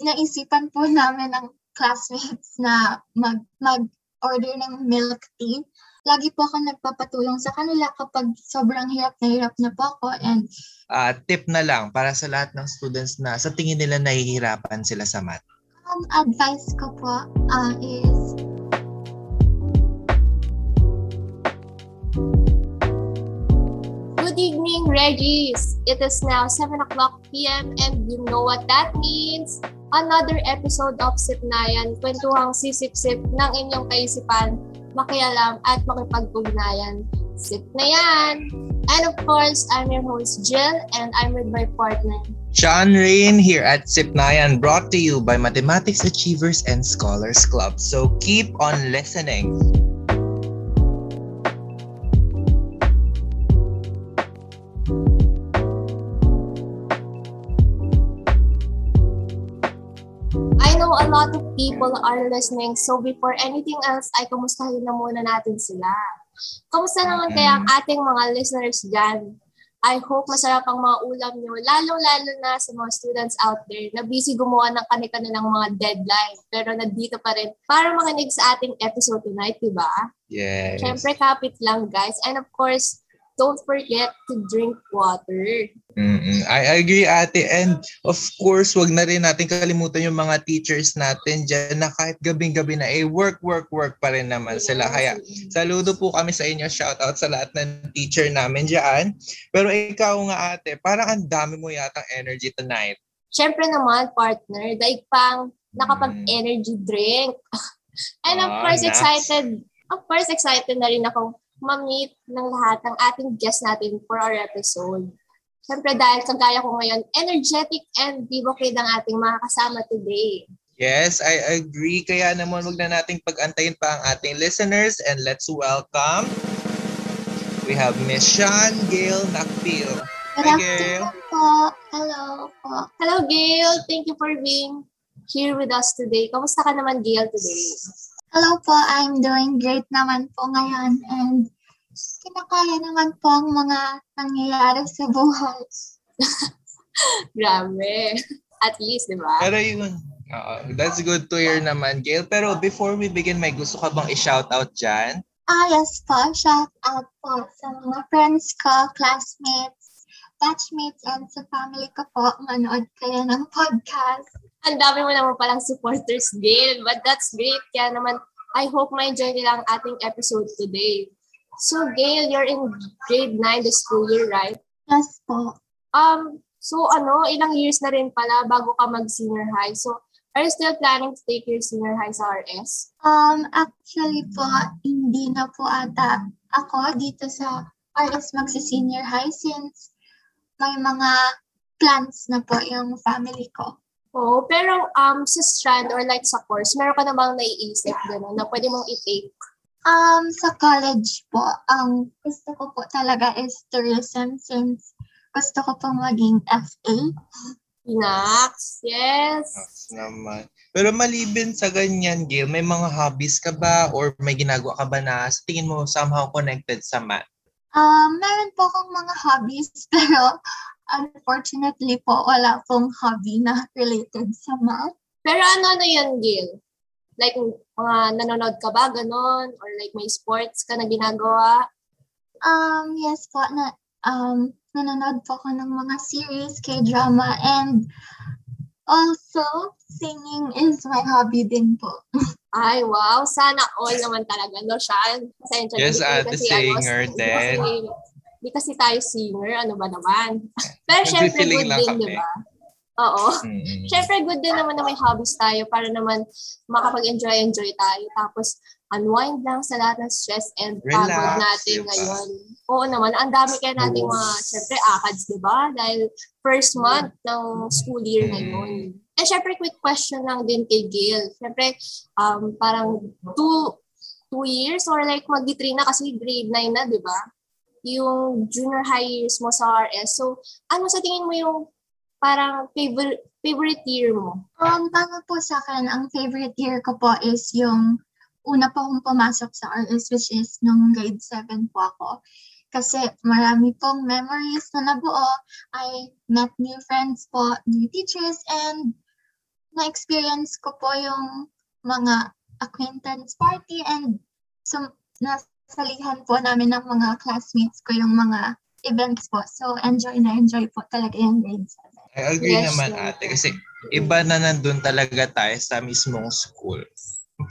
naisipan po namin ng classmates na mag, mag-order ng milk tea. Lagi po ako nagpapatulong sa kanila kapag sobrang hirap na hirap na po ako and Ah, tip na lang para sa lahat ng students na sa tingin nila nahihirapan sila sa math. um, advice ko po uh, is evening, Regis. It is now 7 o'clock p.m. and you know what that means. Another episode of Sipnayan, kwentuhang sisip-sip ng inyong kaisipan, makialam at makipag-ugnayan. Sip na yan! And of course, I'm your host, Jill, and I'm with my partner. Sean Rain here at Sipnayan brought to you by Mathematics Achievers and Scholars Club. So keep on listening. Lot of people are listening, so before anything else, ay kumustahin na muna natin sila. Kamusta naman kaya ang ating mga listeners dyan? I hope masarap ang mga ulam nyo, lalong-lalo na sa mga students out there na busy gumawa ng kanilang mga deadline, pero nandito pa rin para makinig sa ating episode tonight, di ba? Yes. Siyempre, kapit lang, guys. And of course, don't forget to drink water. Mm-mm. I agree ate and of course wag na rin natin kalimutan yung mga teachers natin dyan na kahit gabing-gabi na eh work work work pa rin naman sila kaya saludo po kami sa inyo shout out sa lahat ng teacher namin diyan pero ikaw nga ate parang ang dami mo yatang energy tonight Siyempre naman, partner, daig pang nakapag-energy drink. And of Ah, course, nice. excited. Of course, excited na rin akong ma-meet ng lahat ng ating guests natin for our episode. Siyempre dahil kagaya ko ngayon, energetic and bibokid ang ating mga kasama today. Yes, I agree. Kaya naman wag na nating pag-antayin pa ang ating listeners and let's welcome we have Miss Sean Gail Nakpil. Hi, Gail. po. Hello po. Hello, Gail. Thank you for being here with us today. Kamusta ka naman, Gail, today? Hello po, I'm doing great naman po ngayon and kinakaya naman po ang mga nangyayari sa buhay. Grabe. At least, di ba? Pero yun, oo, that's good to hear naman, Gail. Pero before we begin, may gusto ka bang i-shoutout dyan? Ah, yes po. Shout out po sa mga friends ko, classmates, batchmates, and sa family ko po. Manood kayo ng podcast. Ang dami mo naman palang supporters, Gail. But that's great. Kaya naman, I hope ma-enjoy nila ang ating episode today. So, Gail, you're in grade 9 the school year, right? Yes po. Um, so ano, ilang years na rin pala bago ka mag-senior high. So, are you still planning to take your senior high sa RS? Um, actually po, hindi na po ata ako dito sa RS magsi-senior high since may mga plans na po yung family ko. Oo, pero um, sa strand or like sa course, meron ka na bang naiisip gano'n na pwede mong i-take? Um, sa college po, ang gusto ko po talaga is tourism since gusto ko pong maging FA. Pinax, yes. naman. Pero malibin sa ganyan, Gail, may mga hobbies ka ba or may ginagawa ka ba na sa tingin mo somehow connected sa math? Um, meron po akong mga hobbies pero unfortunately po wala pong hobby na related sa math. Pero ano-ano yan, Gil? Like, mga nanonood ka ba, ganon? Or like, may sports ka na ginagawa? Um, yes po, na, um, nanonood po ako ng mga series, K-drama, and also, singing is my hobby din po. Ay, wow. Sana all naman talaga, no, Sean? Pasensya Yes, di ate, kasi, singer di din. kasi- Di kasi tayo singer, ano ba naman? Pero syempre, good din, di ba? Oo. Mm-mm. Syempre, good din naman na may hobbies tayo para naman makapag-enjoy-enjoy tayo. Tapos, unwind lang sa lahat ng stress and pagod natin diba? ngayon. Oo naman, ang dami kaya nating mga, syempre, akads, di ba? Dahil first month ng school year Mm. ngayon. And syempre, quick question lang din kay Gail. Syempre, um, parang two, two years or like mag-three na kasi grade 9 na, di ba? Yung junior high years mo sa RS. So, ano sa tingin mo yung parang favorite favorite year mo? Um, para po sa akin, ang favorite year ko po is yung una po akong pumasok sa RS, which is nung grade 7 po ako. Kasi marami pong memories na nabuo. I met new friends po, new teachers, and na-experience ko po yung mga acquaintance party and sum- nasalihan po namin ng mga classmates ko yung mga events po. So, enjoy na enjoy po talaga yung grade 7. I agree Yes, naman yeah. ate kasi iba na nandun talaga tayo sa mismong school.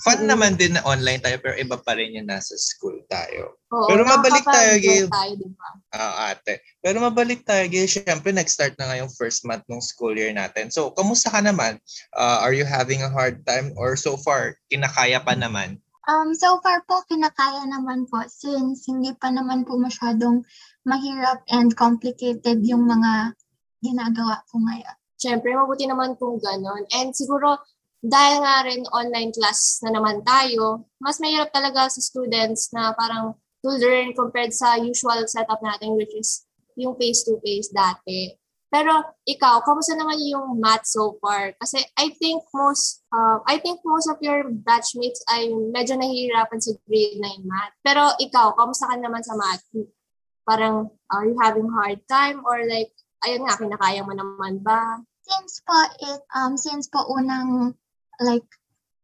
Fun Mm. naman din na online tayo pero iba pa rin yung nasa school tayo. Oo, Pero mabalik tayo, Gail. tayo, di ba? Ah, ate. Pero mabalik tayo, Gail. Siyempre, nag-start na ngayong first month ng school year natin. So, kamusta ka naman? Ah, are you having a hard time or so far, kinakaya pa naman? Um, so far po, kinakaya naman po since hindi pa naman po masyadong mahirap and complicated yung mga ginagawa ko ngayon. Siyempre, mabuti naman kung ganon. And siguro, dahil nga rin online class na naman tayo, mas mahirap talaga sa students na parang to learn compared sa usual setup natin which is yung face-to-face dati. Pero ikaw, kamusta naman yung math so far? Kasi I think most uh, I think most of your batchmates ay medyo nahihirapan sa grade 9 math. Pero ikaw, kamusta ka naman sa math? Parang are you having hard time or like ayun nga kinakaya mo naman ba? Since po, it, um, since po unang, like,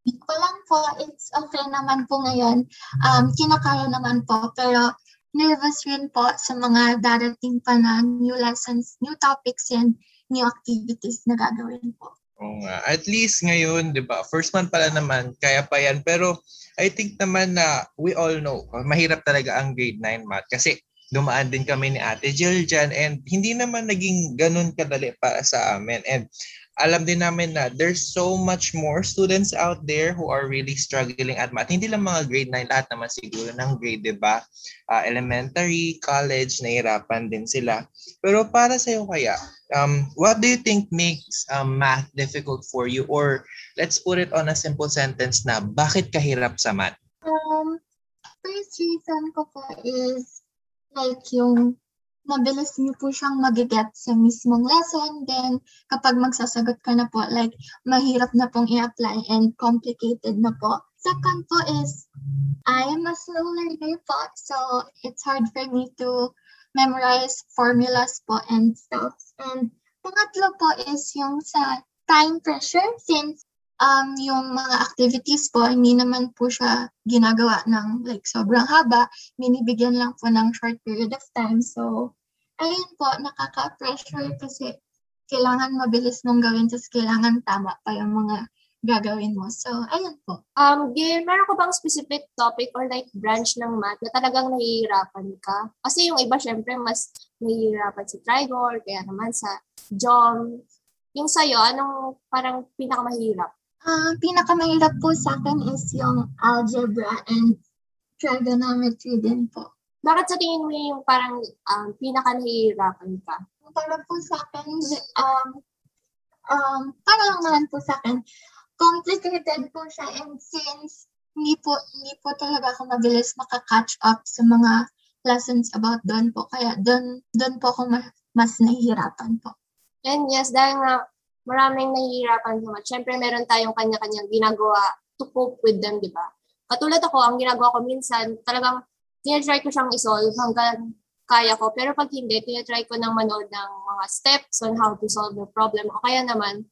ko lang po, it's okay naman po ngayon. Um, kinakaya naman po, pero nervous rin po sa mga darating pa na new lessons, new topics, and new activities na gagawin po. Oo nga. At least ngayon, di ba, first month pala naman, kaya pa yan. Pero I think naman na we all know, mahirap talaga ang grade 9 math kasi dumaan din kami ni Ate Jill dyan and hindi naman naging ganun kadali para sa amin. And alam din namin na there's so much more students out there who are really struggling at math. Hindi lang mga grade 9, lahat naman siguro ng grade, di ba? Ah, elementary, college, nahirapan din sila. Pero para sa'yo kaya, um, what do you think makes um, math difficult for you? Or let's put it on a simple sentence na, bakit kahirap sa math? Um, first reason ko po is like yung mabilis niyo po siyang magiget sa mismong lesson. Then, kapag magsasagot ka na po, like, mahirap na pong i-apply and complicated na po. Second po is, I am a slow learner po. So, it's hard for me to memorize formulas po and stuff. And pangatlo po is yung sa time pressure since um, yung mga activities po, hindi naman po siya ginagawa ng like sobrang haba. Binibigyan lang po ng short period of time. So, ayun po, nakaka-pressure kasi kailangan mabilis mong gawin tapos kailangan tama pa yung mga gagawin mo. So, ayun po. Um, Gail, meron ka bang specific topic or like branch ng math na talagang nahihirapan ka? Kasi yung iba, syempre, mas nahihirapan sa Trigor, kaya naman sa Jom. Yung sa'yo, anong parang pinakamahirap? Ah, pinakamahirap po sa akin is yung algebra and trigonometry din po. Bakit sa tingin mo yung parang um, pinaka nahihirapan ka? Para po sa akin, um, um, para lang naman po sa akin, complicated po siya and since hindi po, hindi po talaga ako mabilis makaka-catch up sa mga lessons about doon po. Kaya doon, doon po ako ma- mas nahihirapan po. And yes, dahil nga maraming nahihirapan sa math, syempre meron tayong kanya-kanyang ginagawa to cope with them, di ba? Katulad ako, ang ginagawa ko minsan, talagang tinatry ko siyang isolve hanggang kaya ko. Pero pag hindi, tinatry ko nang manood ng mga steps on how to solve the problem. O kaya naman,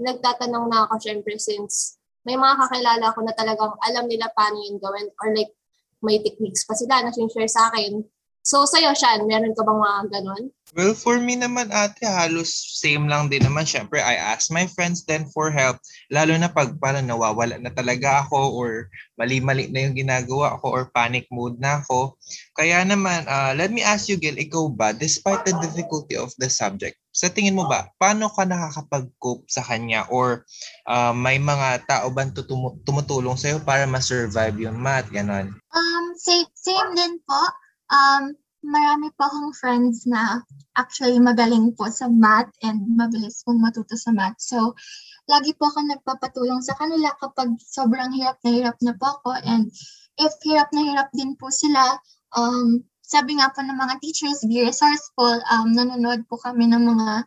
nagtatanong na ako syempre since may mga kakilala ko na talagang alam nila paano yun gawin or like may techniques pa sila na share sa akin. So, sa'yo, Shan, meron ka bang mga ganun? Well, for me naman ate, halos same lang din naman. Siyempre, I ask my friends then for help. Lalo na pag parang nawawala na talaga ako or mali-mali na yung ginagawa ko or panic mode na ako. Kaya naman, uh, let me ask you, Gil, ikaw ba, despite the difficulty of the subject, sa tingin mo ba, paano ka nakakapag-cope sa kanya or uh, may mga tao ba tutum- tumutulong sa'yo para ma-survive yung math, ganon? Um, same, same din po. Um, marami po akong friends na actually magaling po sa math and mabilis pong matuto sa math. So, lagi po ako nagpapatulong sa kanila kapag sobrang hirap na hirap na po ako. And if hirap na hirap din po sila, um, sabi nga po ng mga teachers, be resourceful, um, nanonood po kami ng mga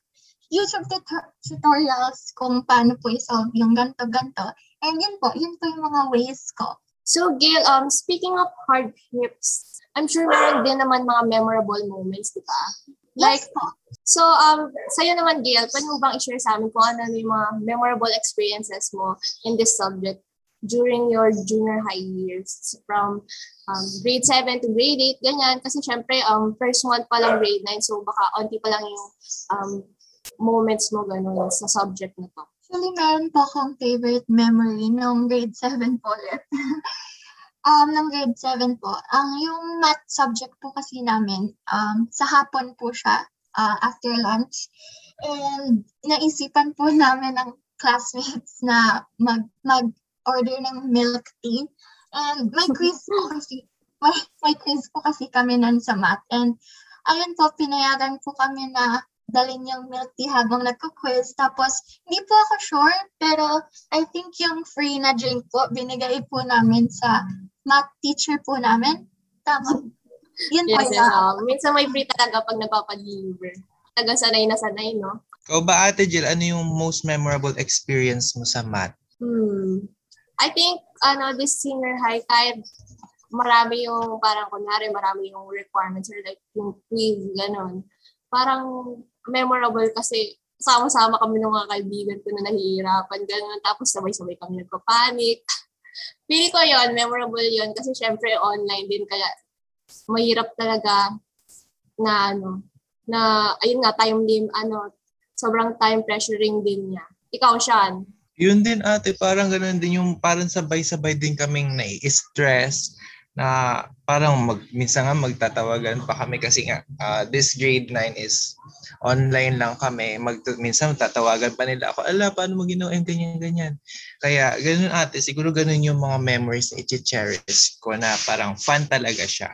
YouTube tut- tutorials kung paano po i-solve yung ganto-ganto. And yun po, yun po yung mga ways ko. So, Gail, um, speaking of hardships, I'm sure meron din naman mga memorable moments, di ba? Like, so, um, sa'yo naman, Gail, pwede mo bang i-share sa amin kung ano yung mga memorable experiences mo in this subject during your junior high years from um, grade 7 to grade 8, ganyan. Kasi syempre, um, first month pa lang grade 9, so baka onti pa lang yung um, moments mo ganun sa subject na to. Actually, meron po akong favorite memory nung grade 7 po ulit. um, nung grade 7 po. Ang yung math subject po kasi namin, um, sa hapon po siya, uh, after lunch. And naisipan po namin ng classmates na mag, mag-order ng milk tea. And may quiz po kasi, may, may quiz po kasi kami nun sa math. And ayun po, pinayagan po kami na dalhin yung milk tea habang nagko-quiz. Tapos, hindi po ako sure, pero I think yung free na drink po, binigay po namin sa math teacher po namin. Tama. Yun po Yes, yes. yun. Uh, minsan may free talaga pag nagpapadeliver. Taga sanay na sanay, no? Ikaw ba, Ate Jill, ano yung most memorable experience mo sa math? Hmm. I think, ano, this senior high type, marami yung, parang kunwari, marami yung requirements or like yung quiz, ganun. Parang memorable kasi sama-sama kami ng mga kaibigan ko na nahihirapan, ganun. Tapos sabay-sabay kami nagpa-panic. Pili ko yon memorable yon kasi syempre online din kaya mahirap talaga na ano, na ayun nga time lim ano, sobrang time pressuring din niya. Ikaw, Sean. Yun din ate, parang ganun din yung parang sabay-sabay din kaming nai-stress na parang mag, minsan nga magtatawagan pa kami kasi nga ah, this grade 9 is online lang kami. Mag, minsan tatawagan pa nila ako, ala, paano mo ginawa yung ganyan-ganyan? Kaya ganun ate, siguro ganun yung mga memories na i-cherish ko na parang fun talaga siya.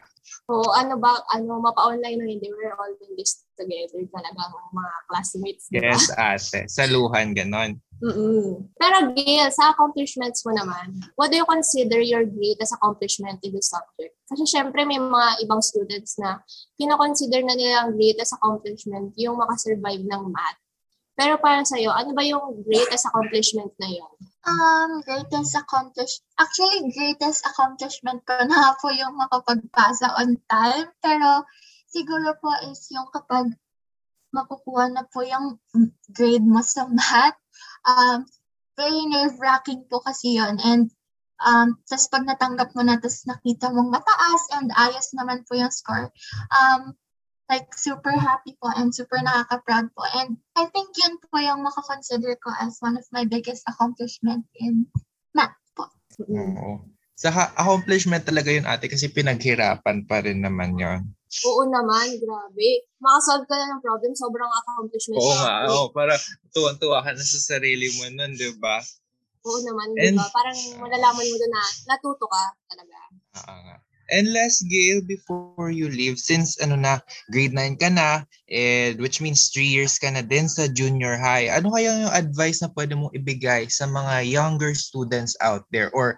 So, ano ba, ano, mapa-online na hindi, we're all doing this together talaga mga classmates, di ba? Yes ate, saluhan ganon. Mm-mm. Pero Gail, sa accomplishments mo naman, what do you consider your greatest accomplishment in this subject? Kasi syempre may mga ibang students na kinoconsider na nilang greatest accomplishment yung makasurvive ng math. Pero para sa'yo, ano ba yung greatest accomplishment na yun? Um, greatest accomplish actually greatest accomplishment ko na po yung makapagpasa on time. Pero siguro po is yung kapag makukuha na po yung grade mo sa math. Um, very nerve-wracking po kasi yun. And um, tas pag natanggap mo na, tas nakita mong mataas and ayos naman po yung score, um, like super happy po and super nakaka-proud po. And I think yun po yung makakonsider ko as one of my biggest accomplishment in math po. Oo. Sa accomplishment talaga yun ate kasi pinaghirapan pa rin naman yon. Oo naman, grabe. Makasolve ka na ng problem, sobrang accomplishment. Oo nga, oo, para tuwan-tuwa ka na sa sarili mo nun, di ba? Oo naman, di ba? Parang malalaman mo doon na natuto ka talaga. Oo nga. And last, Gail, before you leave, since ano na, grade 9 ka na, and which means 3 years ka na din sa junior high, ano kaya yung advice na pwede mong ibigay sa mga younger students out there or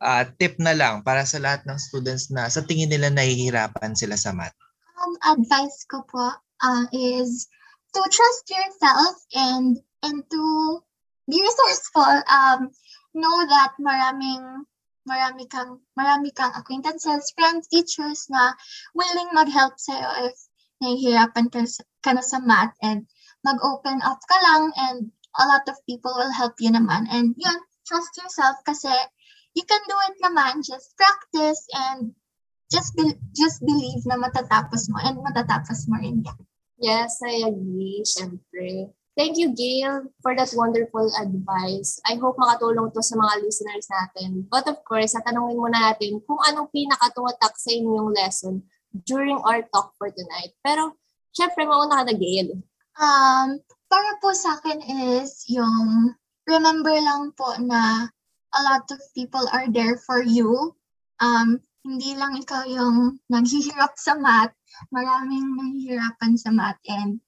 ah, tip na lang para sa lahat ng students na sa tingin nila nahihirapan sila sa math? Um, advice ko po uh, is to trust yourself and and to be resourceful. Um, know that maraming marami kang marami kang acquaintances, friends, teachers na willing mag-help sa'yo if nahihirapan ka, ka na sa math and mag-open up ka lang and a lot of people will help you naman. And yun, trust yourself kasi you can do it naman. Just practice and just be, just believe na matatapos mo and matatapos mo rin yan. Yes, I agree, syempre. Thank you, Gail, for that wonderful advice. I hope makatulong to sa mga listeners natin. But of course, tatanungin muna natin kung anong pinakatumatak sa inyong lesson during our talk for tonight. Pero, syempre, mauna ka na, Gail. Um, para po sa akin is yung remember lang po na a lot of people are there for you. Um, hindi lang ikaw yung naghihirap sa math. Maraming naghihirapan sa math and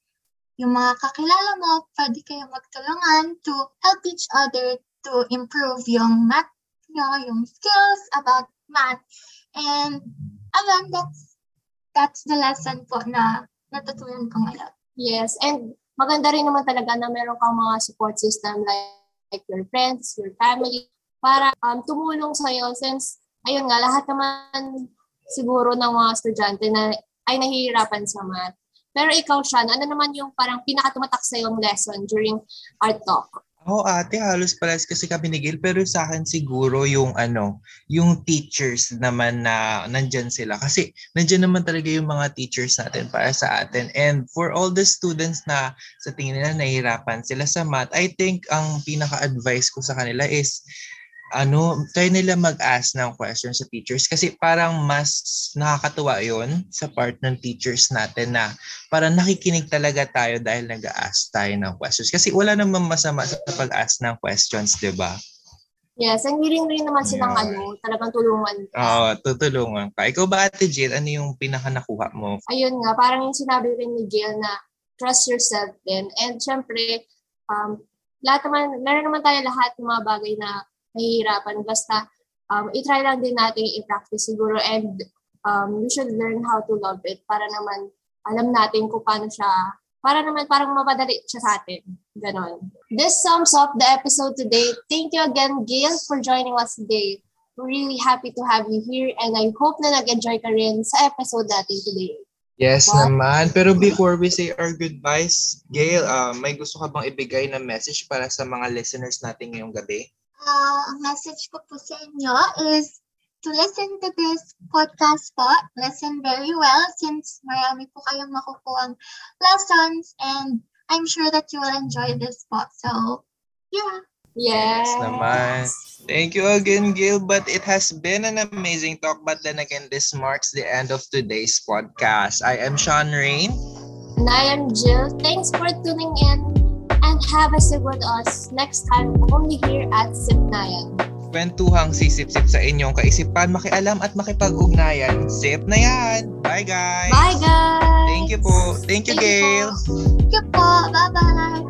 yung mga kakilala mo, pwede kayo magtulungan to help each other to improve yung math nyo, yung skills about math. And ayun, that's, that's the lesson po na natutunan ko ngayon. Yes, and maganda rin naman talaga na meron kang mga support system like, like your friends, your family, para um, tumulong sa'yo since, ayun nga, lahat naman siguro ng mga estudyante na ay nahihirapan sa math. Pero ikaw, Sean, ano naman yung parang pinakatumatak sa yung lesson during our talk? Oo, ate, halos pares kasi kami ni Gil. Pero sa akin siguro yung ano, yung teachers naman na nandyan sila. Kasi nandyan naman talaga yung mga teachers natin para sa atin. And for all the students na sa tingin nila nahihirapan sila sa math, I think ang pinaka-advice ko sa kanila is ano, try nila mag-ask ng questions sa teachers kasi parang mas nakakatuwa yon sa part ng teachers natin na parang nakikinig talaga tayo dahil nag-ask tayo ng questions. Kasi wala namang masama sa pag-ask ng questions, di ba? Yes, ang willing rin naman silang Yeah. ano, talagang tulungan. Oo, tutulungan ka. Ikaw ba, Ate Jill, ano yung pinaka nakuha mo? Ayun nga, parang yung sinabi rin ni Gail na trust yourself din. And syempre, um, lahat naman, meron naman tayo lahat ng mga bagay na nahihirapan. Basta, um, itry lang din natin i-practice siguro and um, we should learn how to love it para naman alam natin kung paano siya, para naman parang mapadali siya sa atin. Ganon. This sums up the episode today. Thank you again, Gail, for joining us today. We're really happy to have you here and I hope na nag-enjoy ka rin sa episode natin today. Yes What? naman. Pero before we say our goodbyes, Gail, ah, may gusto ka bang ibigay na message para sa mga listeners natin ngayong gabi? Ang message ko po sa inyo is to listen to this podcast po. Listen very well since marami po kayong makukuhang lessons and I'm sure that you will enjoy this po. So, yeah. Yes. naman. Thank you again, Gil. But it has been an amazing talk. But then again, this marks the end of today's podcast. I am Sean Rain. And I am Jill. Thanks for tuning in and have a sip with us next time only here at Sipnayan. Kwentuhang sisip-sip sa inyong kaisipan, makialam at makipag-ugnayan. Sip na yan! Bye, guys! Bye guys! Thank you po. Thank you, Thank you Gail. po. Thank you po. Bye-bye.